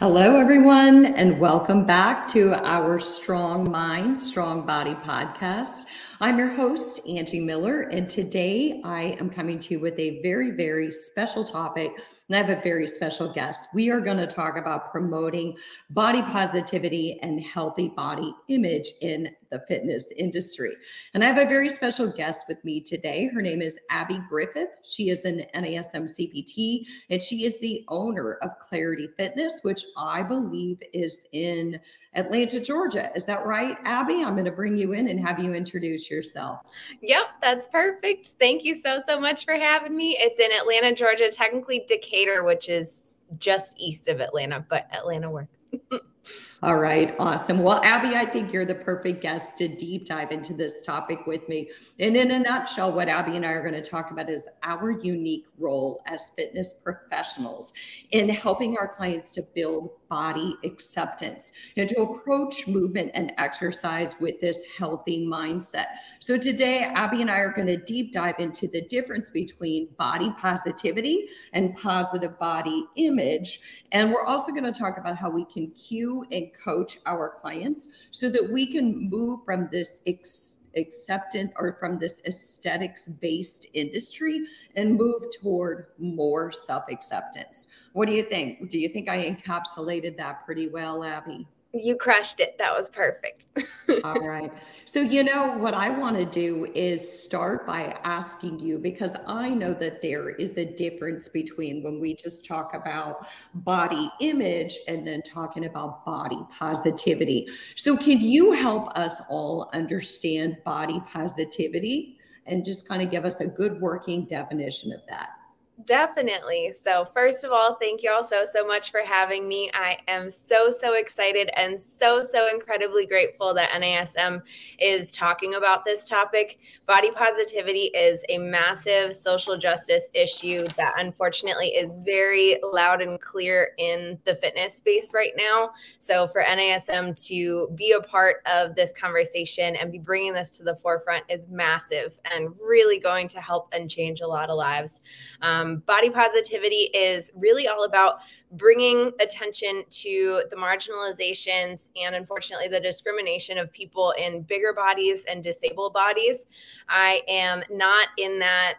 Hello, everyone, and welcome back to our Strong Mind, Strong Body podcast. I'm your host, Angie Miller, and today I am coming to you with a very, very special topic. And I have a very special guest. We are going to talk about promoting body positivity and healthy body image in the fitness industry. And I have a very special guest with me today. Her name is Abby Griffith. She is an NASM CPT, and she is the owner of Clarity Fitness, which I believe is in Atlanta, Georgia. Is that right, Abby? I'm going to bring you in and have you introduce yourself. Yep, that's perfect. Thank you so, so much for having me. It's in Atlanta, Georgia, technically Decatur, which is just east of Atlanta, but Atlanta works. All right, awesome. Well, Abby, I think you're the perfect guest to deep dive into this topic with me. And in a nutshell, what Abby and I are going to talk about is our unique role as fitness professionals in helping our clients to build body acceptance and to approach movement and exercise with this healthy mindset. So today, Abby and I are going to deep dive into the difference between body positivity and positive body image. And we're also going to talk about how we can cue and coach our clients so that we can move from this ex- acceptance or from this aesthetics based industry and move toward more self acceptance. What do you think? Do you think I encapsulated that pretty well, Abby? You crushed it. That was perfect. All right. So, you know, what I want to do is start by asking you because I know that there is a difference between when we just talk about body image and then talking about body positivity. So, can you help us all understand body positivity and just kind of give us a good working definition of that? Definitely. So, first of all, thank you all so, so much for having me. I am so, so excited and so, so incredibly grateful that NASM is talking about this topic. Body positivity is a massive social justice issue that unfortunately is very loud and clear in the fitness space right now. So, for NASM to be a part of this conversation and be bringing this to the forefront is massive and really going to help and change a lot of lives. Um, um, body positivity is really all about bringing attention to the marginalizations and unfortunately the discrimination of people in bigger bodies and disabled bodies. I am not in that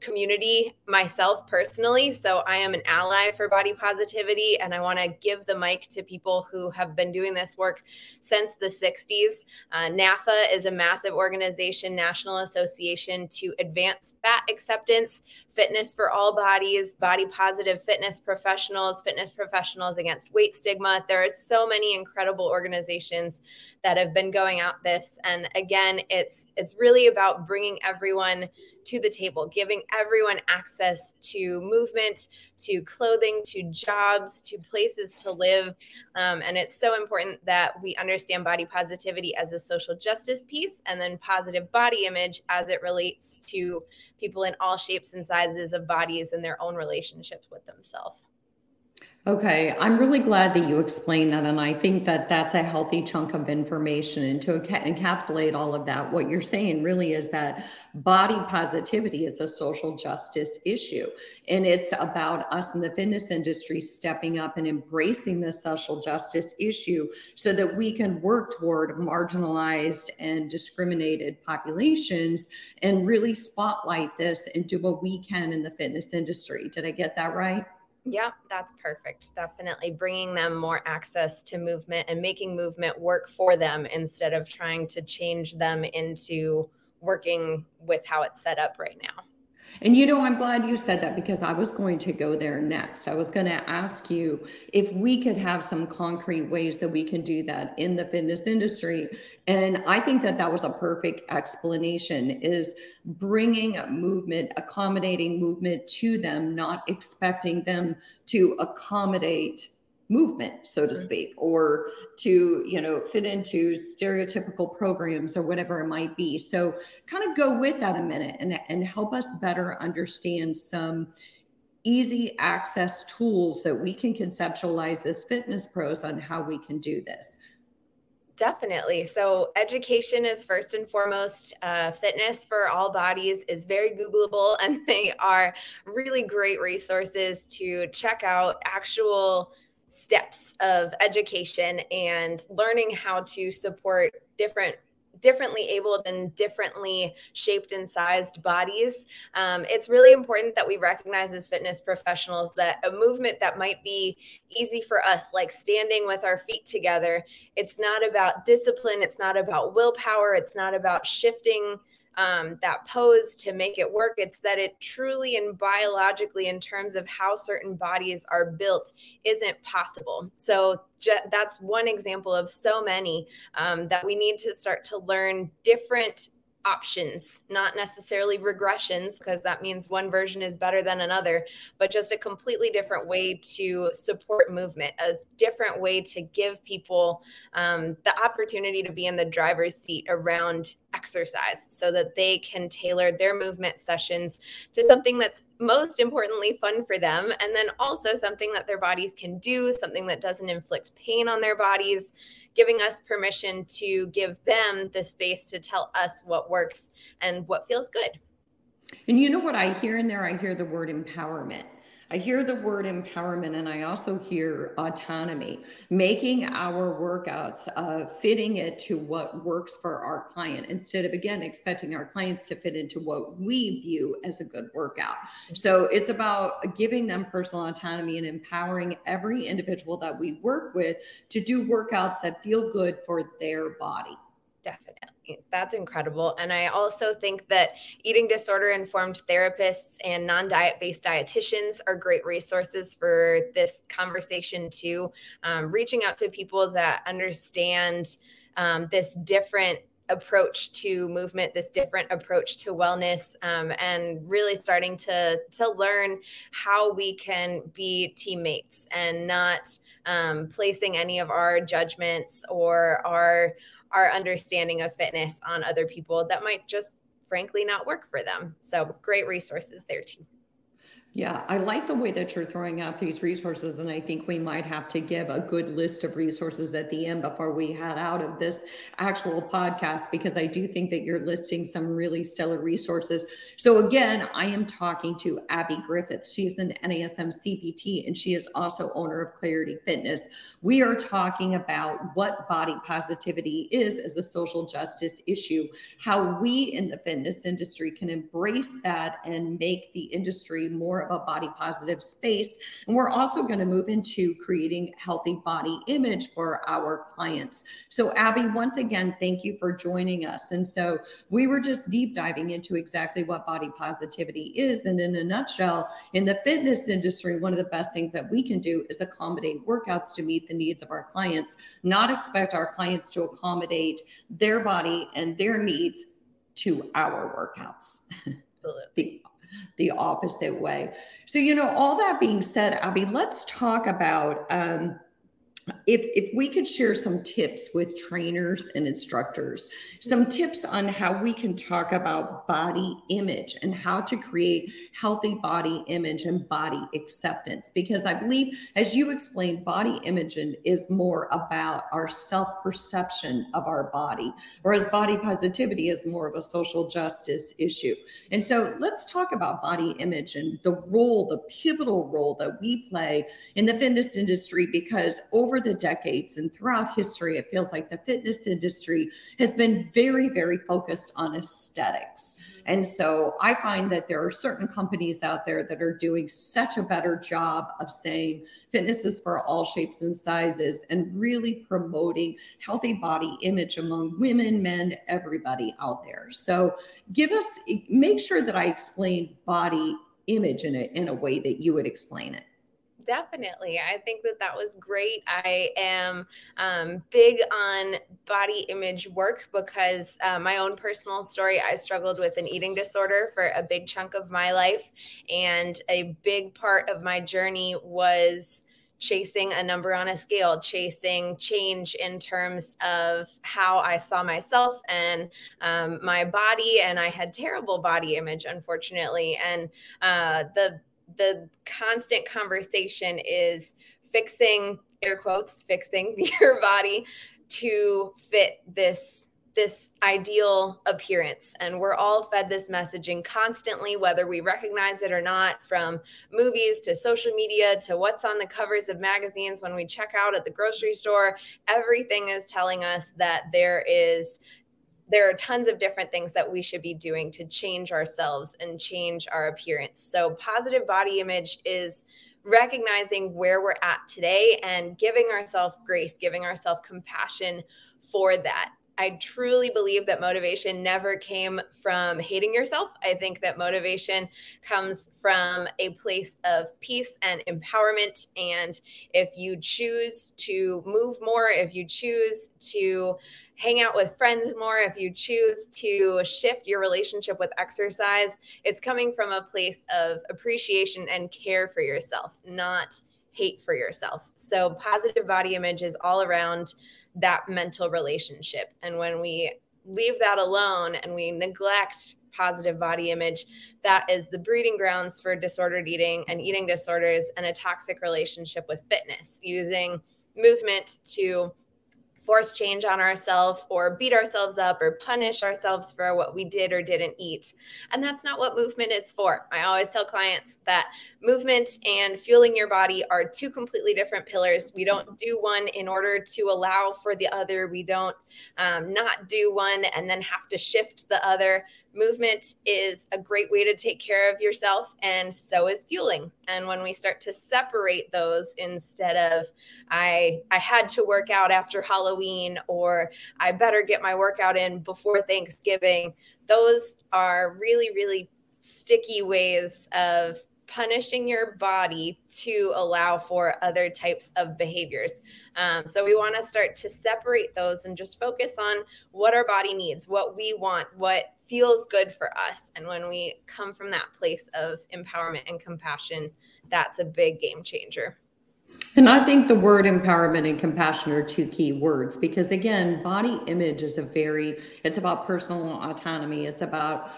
community myself personally. So I am an ally for body positivity and I want to give the mic to people who have been doing this work since the 60s. Uh, NAFA is a massive organization, National Association to Advance Fat Acceptance, Fitness for All Bodies, Body Positive Fitness Professionals, Fitness Professionals Against Weight Stigma. There are so many incredible organizations that have been going out this and again it's it's really about bringing everyone to the table, giving everyone access to movement, to clothing, to jobs, to places to live. Um, and it's so important that we understand body positivity as a social justice piece and then positive body image as it relates to people in all shapes and sizes of bodies and their own relationships with themselves. Okay, I'm really glad that you explained that. And I think that that's a healthy chunk of information. And to encapsulate all of that, what you're saying really is that body positivity is a social justice issue. And it's about us in the fitness industry stepping up and embracing this social justice issue so that we can work toward marginalized and discriminated populations and really spotlight this and do what we can in the fitness industry. Did I get that right? Yeah, that's perfect. Definitely bringing them more access to movement and making movement work for them instead of trying to change them into working with how it's set up right now. And you know, I'm glad you said that because I was going to go there next. I was going to ask you if we could have some concrete ways that we can do that in the fitness industry. And I think that that was a perfect explanation is bringing a movement, accommodating movement to them, not expecting them to accommodate movement so to speak or to you know fit into stereotypical programs or whatever it might be so kind of go with that a minute and, and help us better understand some easy access tools that we can conceptualize as fitness pros on how we can do this Definitely. So, education is first and foremost. Uh, fitness for all bodies is very Googleable, and they are really great resources to check out actual steps of education and learning how to support different differently abled and differently shaped and sized bodies. Um, it's really important that we recognize as fitness professionals that a movement that might be easy for us, like standing with our feet together, it's not about discipline, it's not about willpower, it's not about shifting um, that pose to make it work. It's that it truly and biologically, in terms of how certain bodies are built, isn't possible. So that's one example of so many um, that we need to start to learn different options, not necessarily regressions, because that means one version is better than another, but just a completely different way to support movement, a different way to give people um, the opportunity to be in the driver's seat around exercise so that they can tailor their movement sessions to something that's most importantly fun for them and then also something that their bodies can do something that doesn't inflict pain on their bodies giving us permission to give them the space to tell us what works and what feels good. And you know what i hear in there? I hear the word empowerment I hear the word empowerment and I also hear autonomy, making our workouts, uh, fitting it to what works for our client instead of, again, expecting our clients to fit into what we view as a good workout. So it's about giving them personal autonomy and empowering every individual that we work with to do workouts that feel good for their body. Definitely. That's incredible. And I also think that eating disorder informed therapists and non diet based dietitians are great resources for this conversation, too. Um, reaching out to people that understand um, this different approach to movement this different approach to wellness um, and really starting to to learn how we can be teammates and not um, placing any of our judgments or our our understanding of fitness on other people that might just frankly not work for them. So great resources there too. Yeah, I like the way that you're throwing out these resources. And I think we might have to give a good list of resources at the end before we head out of this actual podcast, because I do think that you're listing some really stellar resources. So, again, I am talking to Abby Griffith. She's an NASM CPT and she is also owner of Clarity Fitness. We are talking about what body positivity is as a social justice issue, how we in the fitness industry can embrace that and make the industry more more of a body positive space. And we're also going to move into creating healthy body image for our clients. So, Abby, once again, thank you for joining us. And so we were just deep diving into exactly what body positivity is. And in a nutshell, in the fitness industry, one of the best things that we can do is accommodate workouts to meet the needs of our clients, not expect our clients to accommodate their body and their needs to our workouts. Absolutely the opposite way. So, you know, all that being said, Abby, let's talk about um, if if we could share some tips with trainers and instructors some tips on how we can talk about body image and how to create healthy body image and body acceptance. Because i believe as you explained body image is more about our self perception of our body whereas body positivity is more of a social justice issue. And so let's talk about body image and the role the pivotal role that we play in the fitness industry because over the decades and throughout history, it feels like the fitness industry has been very, very focused on aesthetics. Mm-hmm. And so I find that there are certain companies out there that are doing such a better job of saying fitness is for all shapes and sizes and really promoting healthy body image among women, men, everybody out there. So give us, make sure that I explain body image in a, in a way that you would explain it definitely. I think that that was great. I am um, big on body image work because uh, my own personal story, I struggled with an eating disorder for a big chunk of my life. And a big part of my journey was chasing a number on a scale, chasing change in terms of how I saw myself and um, my body. And I had terrible body image, unfortunately. And uh, the the constant conversation is fixing air quotes fixing your body to fit this this ideal appearance. And we're all fed this messaging constantly, whether we recognize it or not, from movies to social media to what's on the covers of magazines when we check out at the grocery store. Everything is telling us that there is there are tons of different things that we should be doing to change ourselves and change our appearance. So, positive body image is recognizing where we're at today and giving ourselves grace, giving ourselves compassion for that. I truly believe that motivation never came from hating yourself. I think that motivation comes from a place of peace and empowerment. And if you choose to move more, if you choose to hang out with friends more, if you choose to shift your relationship with exercise, it's coming from a place of appreciation and care for yourself, not hate for yourself. So, positive body image is all around that mental relationship. And when we leave that alone and we neglect positive body image, that is the breeding grounds for disordered eating and eating disorders and a toxic relationship with fitness, using movement to force change on ourselves or beat ourselves up or punish ourselves for what we did or didn't eat. And that's not what movement is for. I always tell clients that movement and fueling your body are two completely different pillars. We don't do one in order to allow for the other. We don't um, not do one and then have to shift the other movement is a great way to take care of yourself and so is fueling and when we start to separate those instead of i i had to work out after halloween or i better get my workout in before thanksgiving those are really really sticky ways of punishing your body to allow for other types of behaviors. Um, so we want to start to separate those and just focus on what our body needs, what we want, what feels good for us. And when we come from that place of empowerment and compassion, that's a big game changer. And I think the word empowerment and compassion are two key words because again, body image is a very it's about personal autonomy. It's about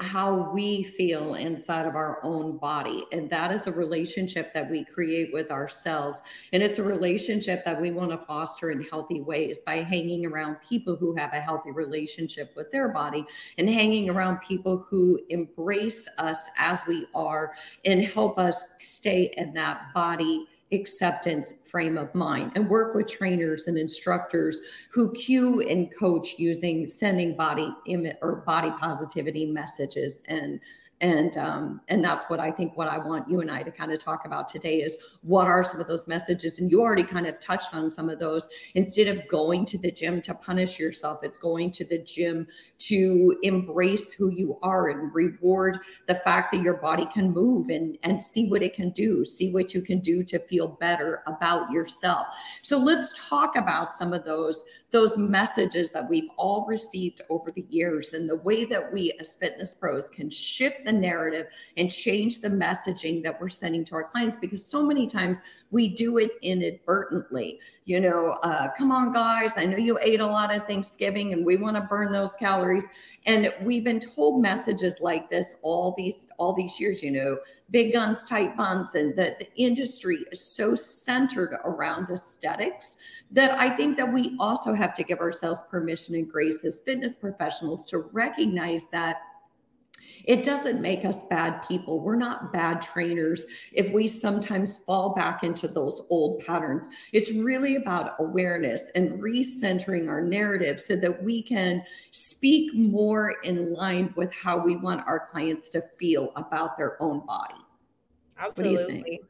how we feel inside of our own body and that is a relationship that we create with ourselves and it's a relationship that we want to foster in healthy ways by hanging around people who have a healthy relationship with their body and hanging around people who embrace us as we are and help us stay in that body acceptance frame of mind and work with trainers and instructors who cue and coach using sending body image or body positivity messages and and um, and that's what i think what i want you and i to kind of talk about today is what are some of those messages? And you already kind of touched on some of those. Instead of going to the gym to punish yourself it's going to the gym to embrace who you are and reward the fact that your body can move and and see what it can do see what you can do to feel better about yourself. So let's talk about some of those those messages that we've all received over the years and the way that we as fitness pros can shift the narrative and change the messaging that we're sending to our clients because so many times we do it inadvertently. You know, uh, come on, guys, I know you ate a lot of Thanksgiving and we want to burn those calories. And we've been told messages like this all these all these years, you know, big guns, tight buns, and that the industry is so centered around aesthetics that I think that we also have to give ourselves permission and grace as fitness professionals to recognize that it doesn't make us bad people. We're not bad trainers if we sometimes fall back into those old patterns. It's really about awareness and recentering our narrative so that we can speak more in line with how we want our clients to feel about their own body. Absolutely.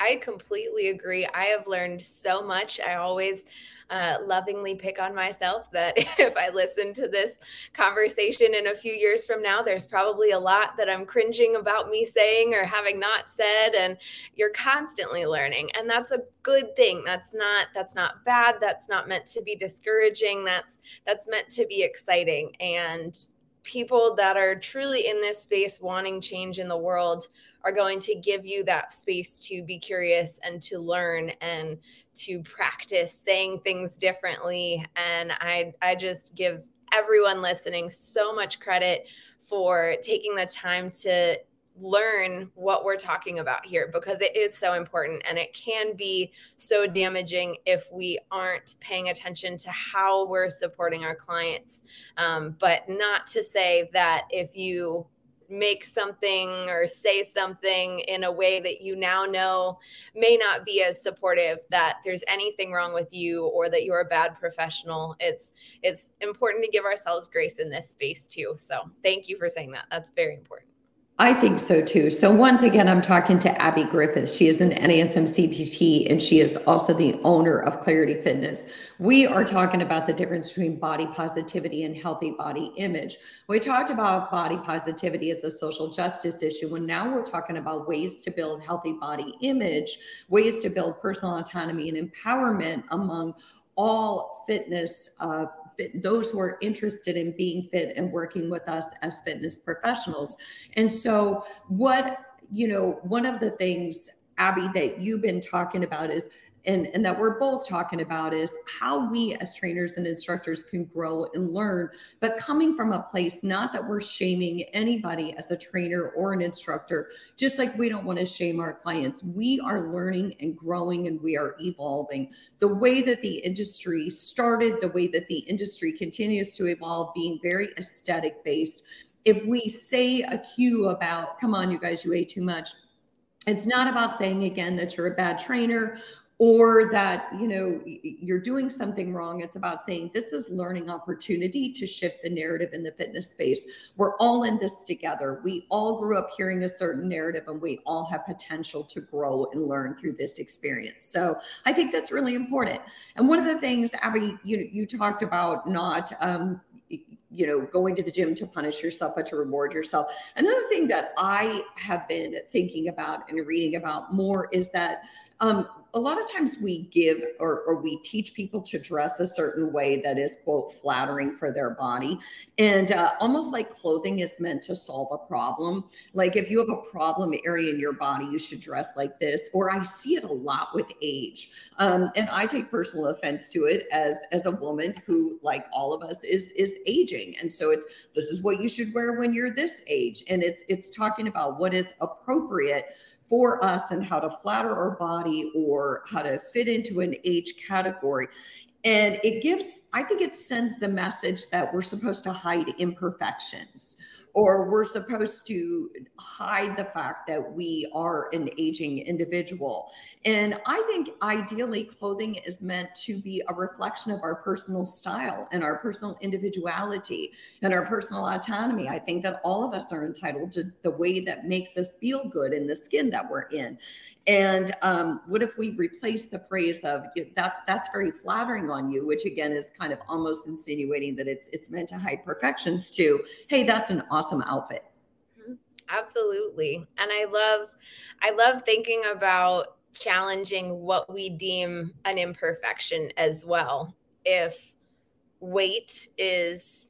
I completely agree. I have learned so much. I always uh, lovingly pick on myself that if I listen to this conversation in a few years from now, there's probably a lot that I'm cringing about me saying or having not said. And you're constantly learning, and that's a good thing. That's not that's not bad. That's not meant to be discouraging. That's that's meant to be exciting. And people that are truly in this space wanting change in the world are going to give you that space to be curious and to learn and to practice saying things differently and i i just give everyone listening so much credit for taking the time to learn what we're talking about here because it is so important and it can be so damaging if we aren't paying attention to how we're supporting our clients. Um, but not to say that if you make something or say something in a way that you now know may not be as supportive that there's anything wrong with you or that you're a bad professional. It's it's important to give ourselves grace in this space too. So thank you for saying that. That's very important I think so too. So once again, I'm talking to Abby Griffiths. She is an NASM CPT and she is also the owner of Clarity Fitness. We are talking about the difference between body positivity and healthy body image. We talked about body positivity as a social justice issue, and now we're talking about ways to build healthy body image, ways to build personal autonomy and empowerment among all fitness uh, fit, those who are interested in being fit and working with us as fitness professionals. And so, what, you know, one of the things, Abby, that you've been talking about is and, and that we're both talking about is how we as trainers and instructors can grow and learn, but coming from a place not that we're shaming anybody as a trainer or an instructor, just like we don't want to shame our clients. We are learning and growing and we are evolving. The way that the industry started, the way that the industry continues to evolve, being very aesthetic based. If we say a cue about, come on, you guys, you ate too much, it's not about saying again that you're a bad trainer or that you know you're doing something wrong it's about saying this is learning opportunity to shift the narrative in the fitness space. We're all in this together. We all grew up hearing a certain narrative and we all have potential to grow and learn through this experience. So i think that's really important. And one of the things abby you you talked about not um, you know going to the gym to punish yourself but to reward yourself. Another thing that i have been thinking about and reading about more is that um, a lot of times we give or, or, we teach people to dress a certain way that is quote flattering for their body. And uh, almost like clothing is meant to solve a problem. Like if you have a problem area in your body you should dress like this. Or i see it a lot with age. Um, and i take personal offense to it as as a woman who like all of us is is aging. And so it's this is what you should wear when you're this age. And it's it's talking about what is appropriate for us and how to flatter our body or how to fit into an age category. And it gives, I think it sends the message that we're supposed to hide imperfections or we're supposed to hide the fact that we are an aging individual. And I think ideally, clothing is meant to be a reflection of our personal style and our personal individuality and our personal autonomy. I think that all of us are entitled to the way that makes us feel good in the skin that we're in. And um, what if we replace the phrase of that that's very flattering on you, which again is kind of almost insinuating that it's it's meant to hide perfections to, hey, that's an awesome outfit. Mm-hmm. Absolutely. And I love I love thinking about challenging what we deem an imperfection as well. If weight is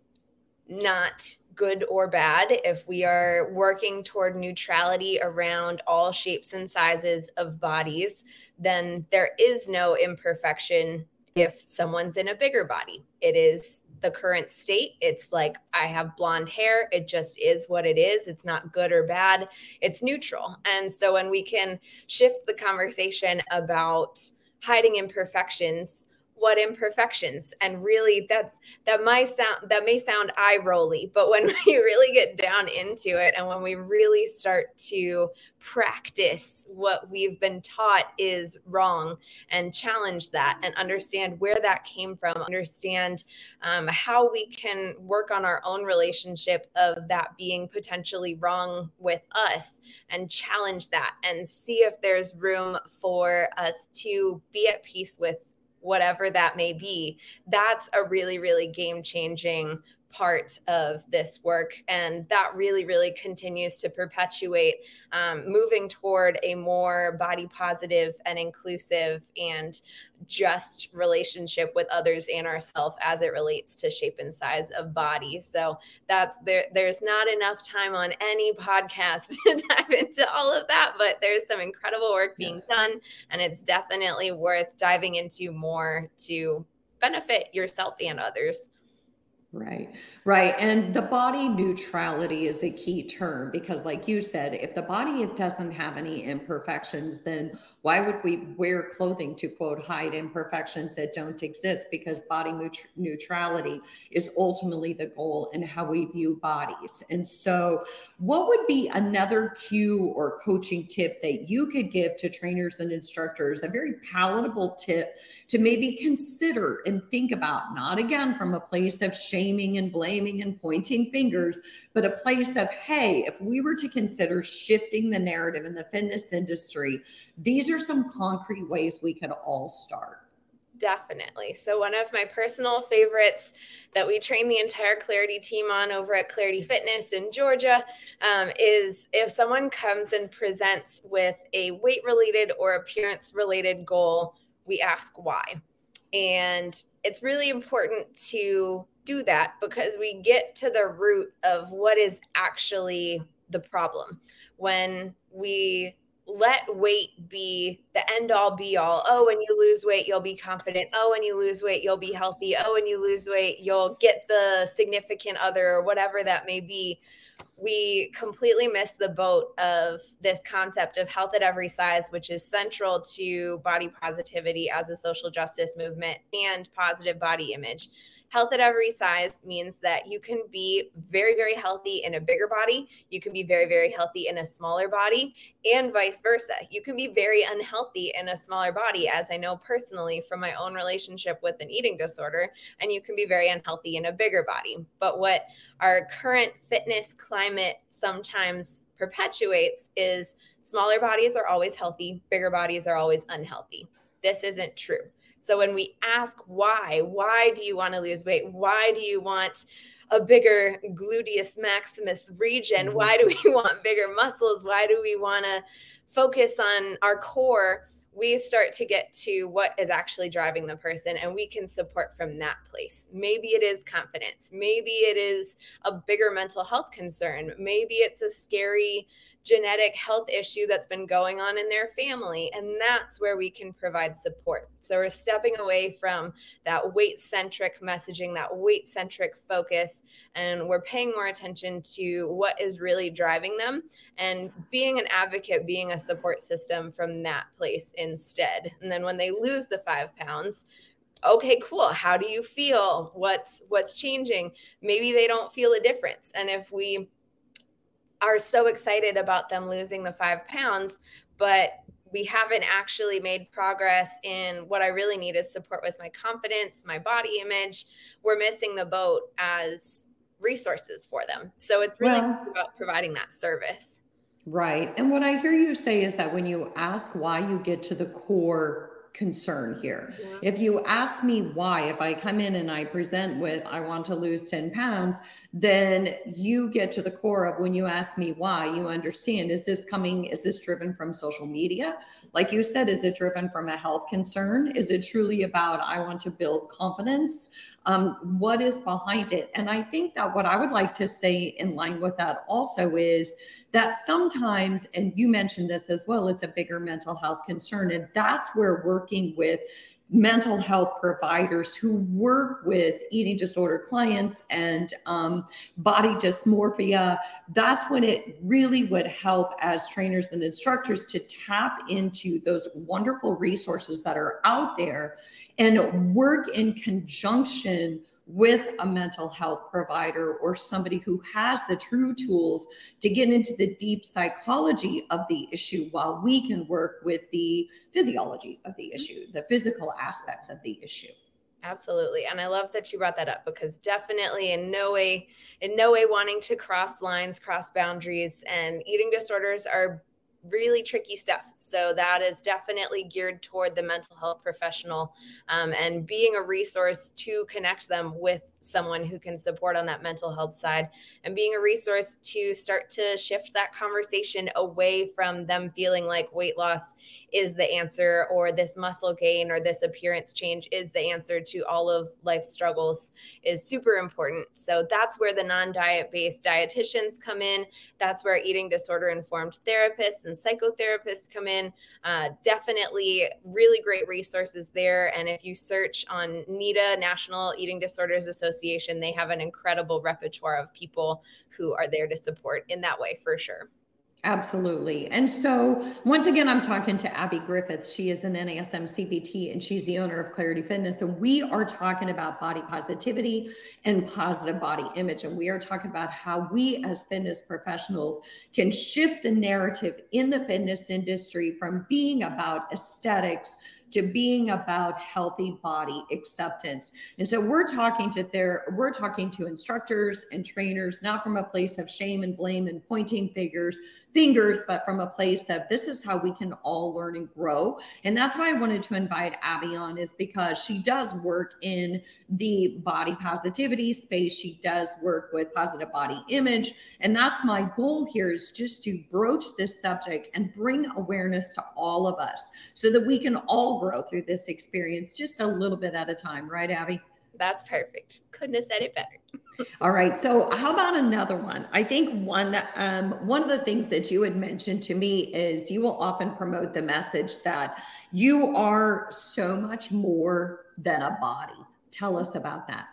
not good or bad, if we are working toward neutrality around all shapes and sizes of bodies, then there is no imperfection if someone's in a bigger body. It is the current state. It's like I have blonde hair. It just is what it is. It's not good or bad, it's neutral. And so when we can shift the conversation about hiding imperfections what imperfections. And really that that might sound that may sound eye rolly but when we really get down into it and when we really start to practice what we've been taught is wrong and challenge that and understand where that came from understand um, how we can work on our own relationship of that being potentially wrong with us and challenge that and see if there's room for us to be at peace with whatever that may be, that's a really, really game changing part of this work. And that really, really continues to perpetuate um, moving toward a more body positive and inclusive and just relationship with others and ourselves as it relates to shape and size of body. So that's there, there's not enough time on any podcast to dive into all of that, but there's some incredible work being yes. done. And it's definitely worth diving into more to benefit yourself and others. Right, right. And the body neutrality is a key term because, like you said, if the body doesn't have any imperfections, then why would we wear clothing to quote hide imperfections that don't exist? Because body neutrality is ultimately the goal in how we view bodies. And so, what would be another cue or coaching tip that you could give to trainers and instructors? A very palatable tip to maybe consider and think about, not again from a place of shame shaming and blaming and pointing fingers, but a place of, hey, if we were to consider shifting the narrative in the fitness industry, these are some concrete ways we could all start. Definitely. So, one of my personal favorites that we train the entire Clarity team on over at Clarity Fitness in Georgia um, is if someone comes and presents with a weight related or appearance related goal, we ask why. And it's really important to do that because we get to the root of what is actually the problem. When we let weight be the end all be all. Oh, when you lose weight, you'll be confident. Oh, when you lose weight, you'll be healthy. Oh, when you lose weight, you'll get the significant other or whatever that may be. We completely miss the boat of this concept of health at every size, which is central to body positivity as a social justice movement and positive body image health at every size means that you can be very, very healthy in a bigger body. You can be very, very healthy in a smaller body, and vice versa. You can be very unhealthy in a smaller body, as I know personally from my own relationship with an eating disorder, and you can be very unhealthy in a bigger body. But what our current fitness climate sometimes perpetuates is smaller bodies are always healthy, bigger bodies are always unhealthy. This isn't true. So when we ask why, why do you want to lose weight? Why do you want a bigger gluteus maximus region? Mm-hmm. Why do we want bigger muscles? Why do we want to focus on our core? We start to get to what is actually driving the person, and we can support from that place. Maybe it is confidence. Maybe it is a bigger mental health concern. Maybe it's a scary genetic health issue that's been going on in their family. And that's where we can provide support. So we're stepping away from that weight centric messaging, that weight centric focus, and we're paying more attention to what is really driving them and being an advocate, being a support system from that place instead. And then when they lose the five pounds, okay cool how do you feel what's what's changing maybe they don't feel a difference and if we are so excited about them losing the five pounds, but we haven't actually made progress in what I really need is support with my confidence, my body image. We're missing the boat as resources for them. So it's really well, about providing that service. Right. And what I hear you say is that when you ask why you get to the core concern here. Yeah. If you ask me why, if I come in and I present with, I want to lose 10 pounds, then you get to the core of when you ask me why, you understand is this coming, is this driven from social media? Like you said, is it driven from a health concern? Is it truly about, I want to build confidence? Um, what is behind it? And I think that what I would like to say in line with that also is that sometimes, and you mentioned this as well, it's a bigger mental health concern. And that's where working with mental health providers who work with eating disorder clients and um, body dysmorphia, that's when it really would help as trainers and instructors to tap into those wonderful resources that are out there and work in conjunction with a mental health provider or somebody who has the true tools to get into the deep psychology of the issue while we can work with the physiology of the issue, the physical aspects of the issue. Absolutely. And I love that you brought that up because definitely in no way, in no way wanting to cross lines, cross boundaries, and eating disorders are really tricky stuff. So that is definitely geared toward the mental health professional um, and being a resource to connect them with someone who can support on that mental health side and being a resource to start to shift that conversation away from them feeling like weight loss is the answer or this muscle gain or this appearance change is the answer to all of life's struggles is super important. So that's where the non-diet based dietitians come in. That's where eating disorder informed therapists and psychotherapists come in. Uh, definitely really great resources there. And if you search on NEDA, National Eating Disorders Association, Association, they have an incredible repertoire of people who are there to support in that way for sure. Absolutely. And so, once again, I'm talking to Abby Griffiths. She is an NASM CPT and she's the owner of Clarity Fitness. And we are talking about body positivity and positive body image. And we are talking about how we, as fitness professionals, can shift the narrative in the fitness industry from being about aesthetics to being about healthy body acceptance. And so we're talking to their we're talking to instructors and trainers not from a place of shame and blame and pointing fingers fingers but from a place of this is how we can all learn and grow. And that's why I wanted to invite Abby on is because she does work in the body positivity space. She does work with positive body image and that's my goal here is just to broach this subject and bring awareness to all of us so that we can all grow through this experience just a little bit at a time, right, Abby? That's perfect. Couldn't have said it better. All right. So, how about another one? I think one um, one of the things that you had mentioned to me is you will often promote the message that you are so much more than a body. Tell us about that.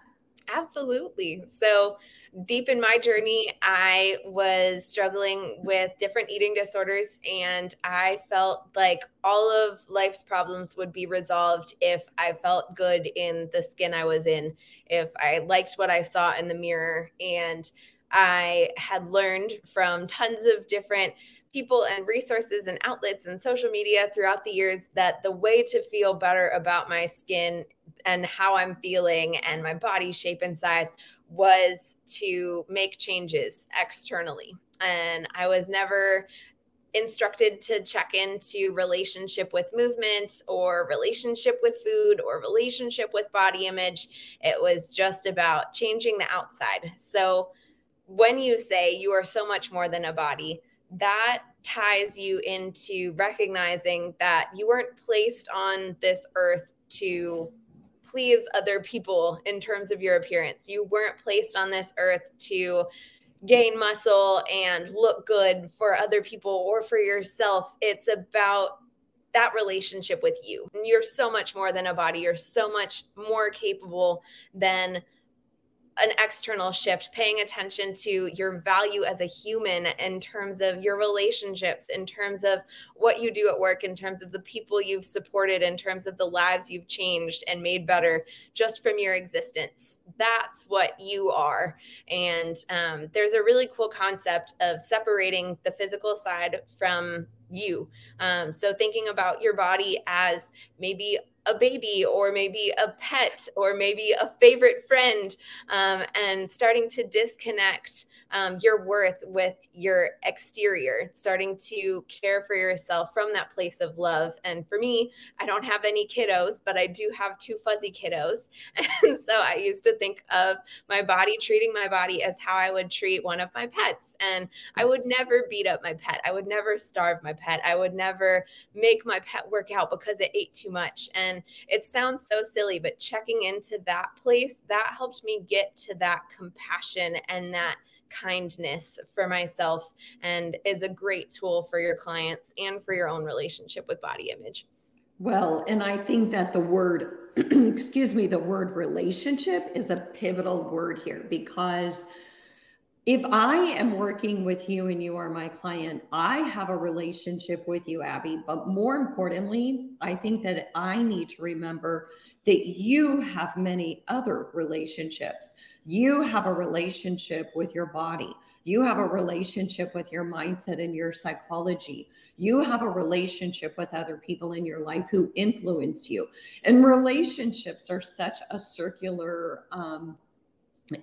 Absolutely. So, deep in my journey, I was struggling with different eating disorders, and I felt like all of life's problems would be resolved if I felt good in the skin I was in, if I liked what I saw in the mirror. And I had learned from tons of different people and resources and outlets and social media throughout the years that the way to feel better about my skin and how I'm feeling and my body shape and size was to make changes externally. And I was never instructed to check into relationship with movement or relationship with food or relationship with body image. It was just about changing the outside. So when you say you are so much more than a body, that ties you into recognizing that you weren't placed on this earth to please other people in terms of your appearance. You weren't placed on this earth to gain muscle and look good for other people or for yourself. It's about that relationship with you. You're so much more than a body. You're so much more capable than an external shift, paying attention to your value as a human in terms of your relationships, in terms of what you do at work, in terms of the people you've supported, in terms of the lives you've changed and made better just from your existence. That's what you are. And um, there's a really cool concept of separating the physical side from you. Um, so thinking about your body as maybe a baby or maybe a pet or maybe a favorite friend um, and starting to disconnect um, your worth with your exterior, starting to care for yourself from that place of love. And for me, I don't have any kiddos, but I do have two fuzzy kiddos. And so I used to think of my body, treating my body as how I would treat one of my pets. And I would never beat up my pet. I would never starve my pet. I would never make my pet work out because it ate too much. And it sounds so silly, but checking into that place, that helped me get to that compassion and that kindness for myself and is a great tool for your clients and for your own relationship with body image. Well, and I think that the word, excuse me, the word relationship is a pivotal word here because if I am working with you and you are my client, I have a relationship with you, Abby. But more importantly, I think that I need to remember that you have many other relationships. You have a relationship with your body. You have a relationship with your mindset and your psychology. You have a relationship with other people in your life who influence you. And relationships are such a circular, um,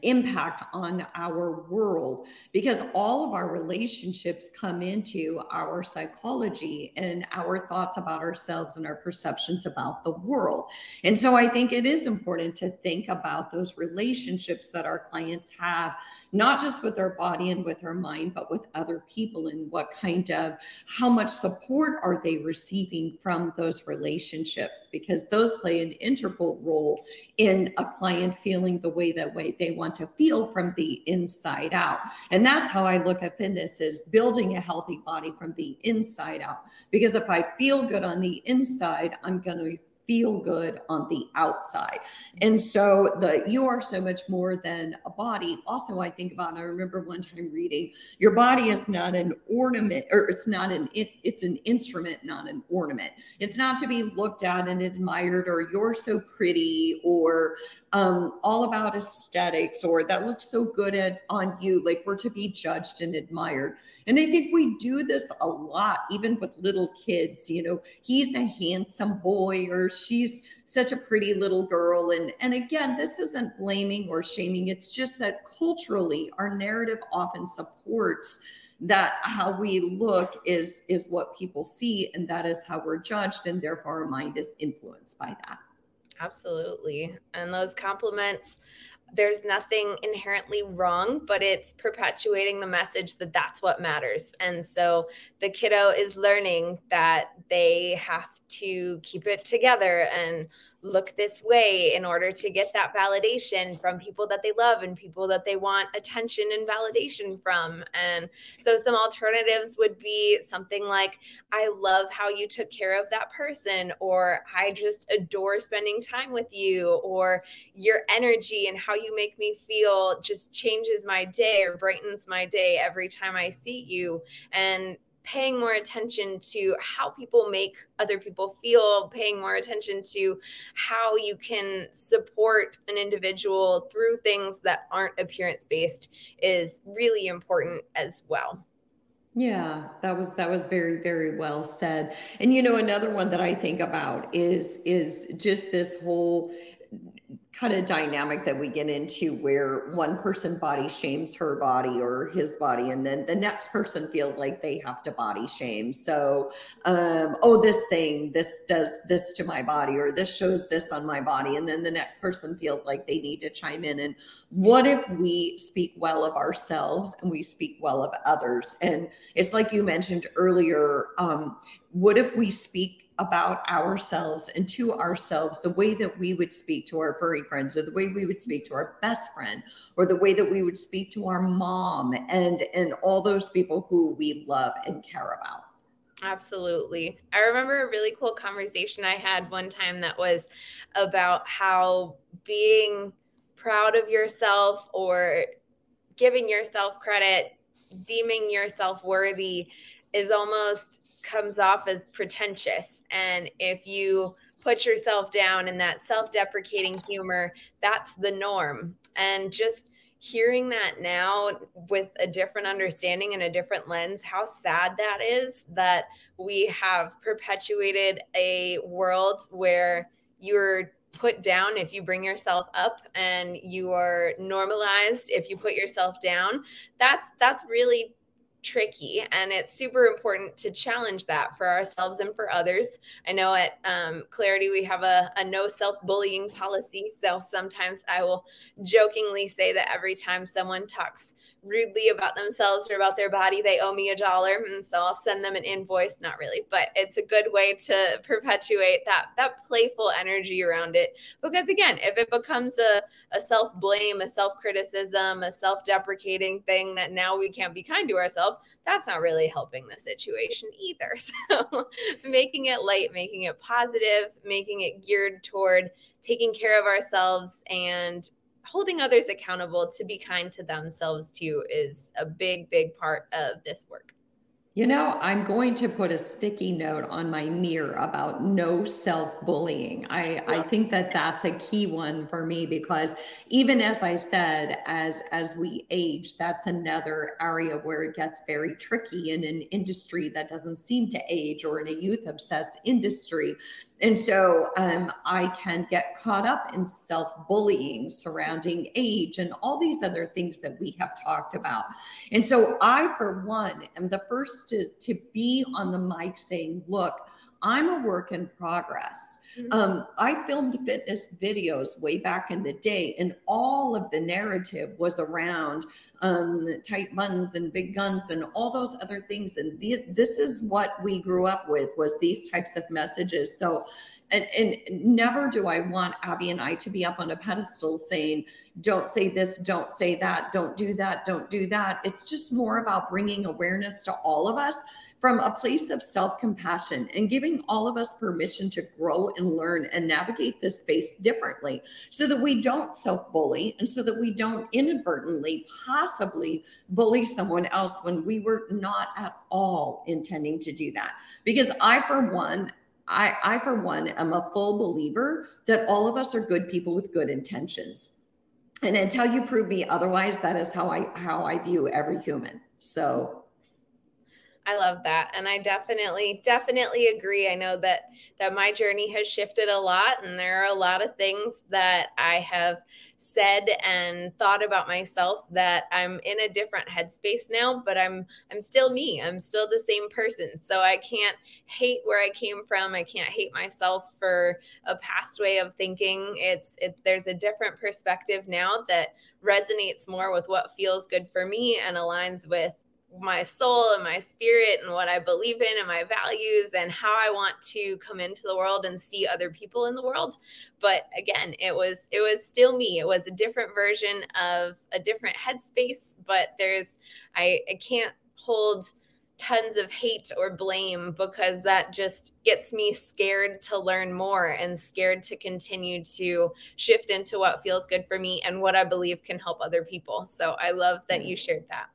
impact on our world because all of our relationships come into our psychology and our thoughts about ourselves and our perceptions about the world. And so I think it is important to think about those relationships that our clients have, not just with their body and with their mind, but with other people and what kind of how much support are they receiving from those relationships because those play an integral role in a client feeling the way that way they want to feel from the inside out. And that's how I look at fitness is building a healthy body from the inside out. Because if I feel good on the inside, I'm going to feel good on the outside. And so the you are so much more than a body. Also, I think about, I remember one time reading, your body is not an ornament, or it's not an it, it's an instrument, not an ornament. It's not to be looked at and admired, or you're so pretty, or um, all about aesthetics, or that looks so good at, on you. Like we're to be judged and admired. And I think we do this a lot, even with little kids. You know, he's a handsome boy, or she's such a pretty little girl. And, and again, this isn't blaming or shaming. It's just that culturally, our narrative often supports that how we look is is what people see and that is how we're judged and therefore our mind is influenced by that absolutely and those compliments there's nothing inherently wrong, but it's perpetuating the message that that's what matters. And so the kiddo is learning that they have to keep it together and look this way in order to get that validation from people that they love and people that they want attention and validation from. And so, some alternatives would be something like, I love how you took care of that person, or I just adore spending time with you, or your energy and how you make me feel just changes my day or brightens my day every time I see you. And paying more attention to how people make other people feel, paying more attention to how you can support an individual through things that aren't appearance based is really important as well. Yeah, that was that was very very well said. And you know another one that I think about is is just this whole kind of dynamic that we get into where one person body shames her body or his body and then the next person feels like they have to body shame. So um, oh this thing this does this to my body or this shows this on my body and then the next person feels like they need to chime in. And what if we speak well of ourselves and we speak well of others? And it's like you mentioned earlier um, what if we speak about ourselves and to ourselves the way that we would speak to our furry friends or the way we would speak to our best friend or the way that we would speak to our mom and and all those people who we love and care about Absolutely. I remember a really cool conversation I had one time that was about how being proud of yourself or giving yourself credit, deeming yourself worthy is almost comes off as pretentious. And if you put yourself down in that self deprecating humor, that's the norm. And just hearing that now with a different understanding and a different lens, how sad that is that we have perpetuated a world where you're put down if you bring yourself up and you are normalized if you put yourself down that's that's really tricky and it's super important to challenge that for ourselves and for others. I know at um, clarity we have a, a no self-bullying policy so sometimes i will jokingly say that every time someone talks rudely about themselves or about their body, they owe me a dollar. And so I'll send them an invoice. Not really, but it's a good way to perpetuate that that playful energy around it. Because again, if it becomes a, a self-blame, a self-criticism, a self-deprecating thing that now we can't be kind to ourselves, that's not really helping the situation either. So making it light, making it positive, making it geared toward taking care of ourselves and holding others accountable to be kind to themselves too is a big, big part of this work. You know, I'm going to put a sticky note on my mirror about no self bullying. I, I think that that's a key one for me because even as I said, as as we age, that's another area where it gets very tricky in an industry that doesn't seem to age or in a youth obsessed industry and so um, I can get caught up in self bullying surrounding age and all these other things that we have talked about. And so I, for one, am the first to, to be on the mic saying, look, I'm a work in progress. Mm-hmm. Um, I filmed fitness videos way back in the day, and all of the narrative was around um, tight buns and big guns and all those other things. And these, this is what we grew up with was these types of messages. So and, and never do I want Abbey and I to be up on a pedestal saying, don't say this, don't say that, don't do that, don't do that. It's just more about bringing awareness to all of us from a place of self compassion and giving all of us permission to grow and learn and navigate this space differently so that we don't self bully and so that we don't inadvertently possibly bully someone else when we were not at all intending to do that. Because I, for one, I, I, for one, am a full believer that all of us are good people with good intentions. And until you prove me otherwise, that is how I how I view every human. So I love that. And I definitely, definitely agree. I know that that my journey has shifted a lot and there are a lot of things that I have said and thought about myself that I'm in a different headspace now, but I'm I'm still me. I'm still the same person. So I can't hate where I came from. I can't hate myself for a past way of thinking. It's it there's a different perspective now that resonates more with what feels good for me and aligns with my soul and my spirit and what I believe in and my values and how I want to come into the world and see other people in the world. But again, it was it was still me. It was a different version of a different headspace, but there's I, I can't hold tons of hate or blame because that just gets me scared to learn more and scared to continue to shift into what feels good for me and what I believe can help other people. So I love that you shared that.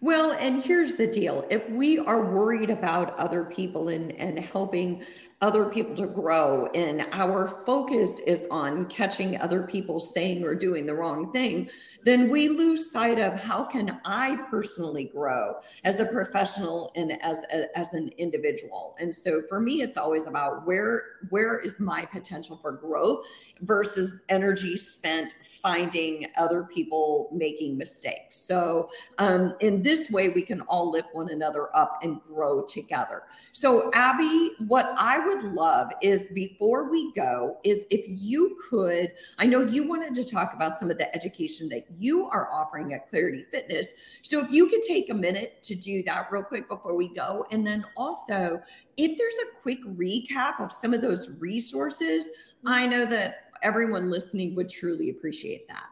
Well, and here's the deal. If we are worried about other people and, and helping other people to grow. And our focus is on catching other people saying or doing the wrong thing. Then we lose sight of how can i personally grow as a professional and as a, as an individual. And so for me it's always about where where is my potential for growth versus energy spent finding other people making mistakes. So um, in this way we can all lift one another up and grow together. So abbey what i would love is before we go is if you could i know you wanted to talk about some of the education that you are offering at clarity fitness so if you could take a minute to do that real quick before we go and then also if there's a quick recap of some of those resources i know that everyone listening would truly appreciate that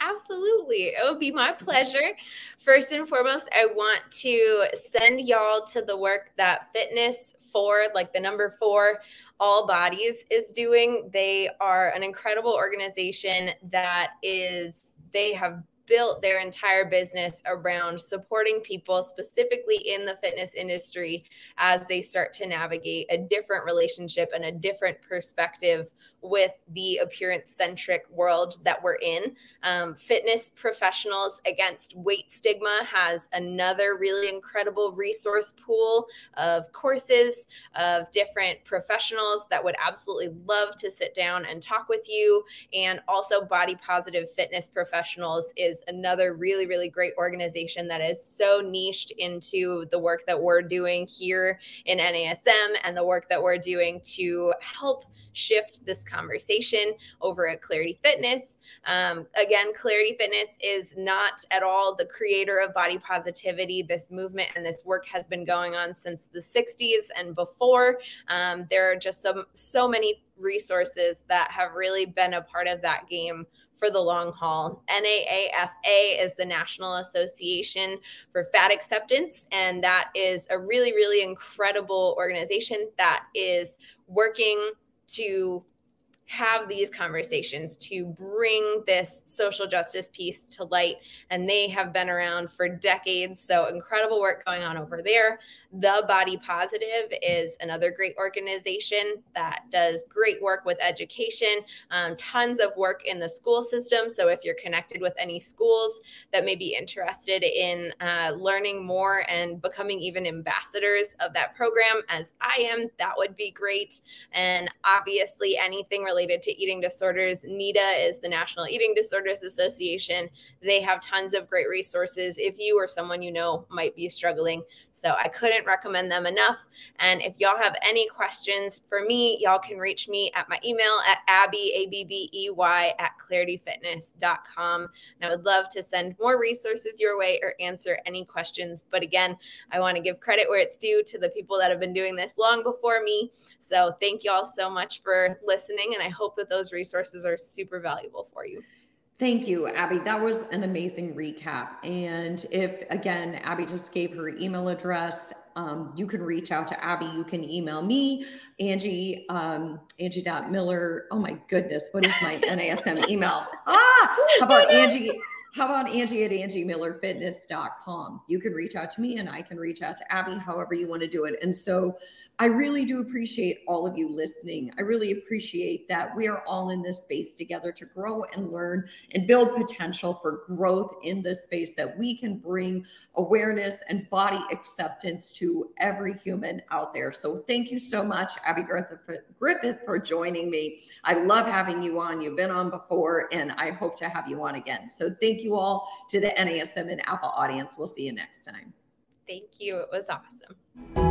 Absolutely. It would be my pleasure. First and foremost, I want to send y'all to the work that Fitness for, like the number four, All Bodies is doing. They are an incredible organization that is, they have built their entire business around supporting people specifically in the fitness industry as they start to navigate a different relationship and a different perspective with the appearance centric world that we're in. Um, Fitness Professionals Against Weight Stigma has another really incredible resource pool of courses of different professionals that would absolutely love to sit down and talk with you. And also, Body Positive Fitness Professionals is another really, really great organization that is so niched into the work that we're doing here in NASM and the work that we're doing to help shift this conversation over at Clarity Fitness. Um, again, Clarity Fitness is not at all the creator of body positivity. This movement and this work has been going on since the 60s and before. Um, there are just so, so many resources that have really been a part of that game for the long haul. NAAFA is the National Association for Fat Acceptance, and that is a really, really incredible organization that is working to have these conversations to bring this social justice piece to light. And they have been around for decades. So incredible work going on over there. The Body Positive is another great organization that does great work with education, um, tons of work in the school system. So if you're connected with any schools that may be interested in uh, learning more and becoming even ambassadors of that program, as I am, that would be great. And obviously, anything related related to eating disorders. NEDA is the National Eating Disorders Association. They have tons of great resources if you or someone you know might be struggling. So I couldn't recommend them enough. And if y'all have any questions for me, y'all can reach me at my email at Abbey, A B B E Y, at clarityfitness.com. And I would love to send more resources your way or answer any questions. But again, I want to give credit where it's due to the people that have been doing this long before me. So thank you all so much for listening. And I hope that those resources are super valuable for you. Thank you, Abbey. That was an amazing recap. And if, again, Abbey just gave her email address, um, you can reach out to Abbey. You can email me, Angie, um, Angie.miller. Oh my goodness, what is my NASM email? Ah, how about Angie? how about Angie at angiemillerfitness.com? You can reach out to me and I can reach out to Abbey, however you want to do it. And so I really do appreciate all of you listening. I really appreciate that we are all in this space together to grow and learn and build potential for growth in this space that we can bring awareness and body acceptance to every human out there. So thank you so much, Abbey Griffith, for joining me. I love having you on. You've been on before, and I hope to have you on again. So thank you all to the NASM and AFAA audience. We'll see you next time. Thank you. It was awesome.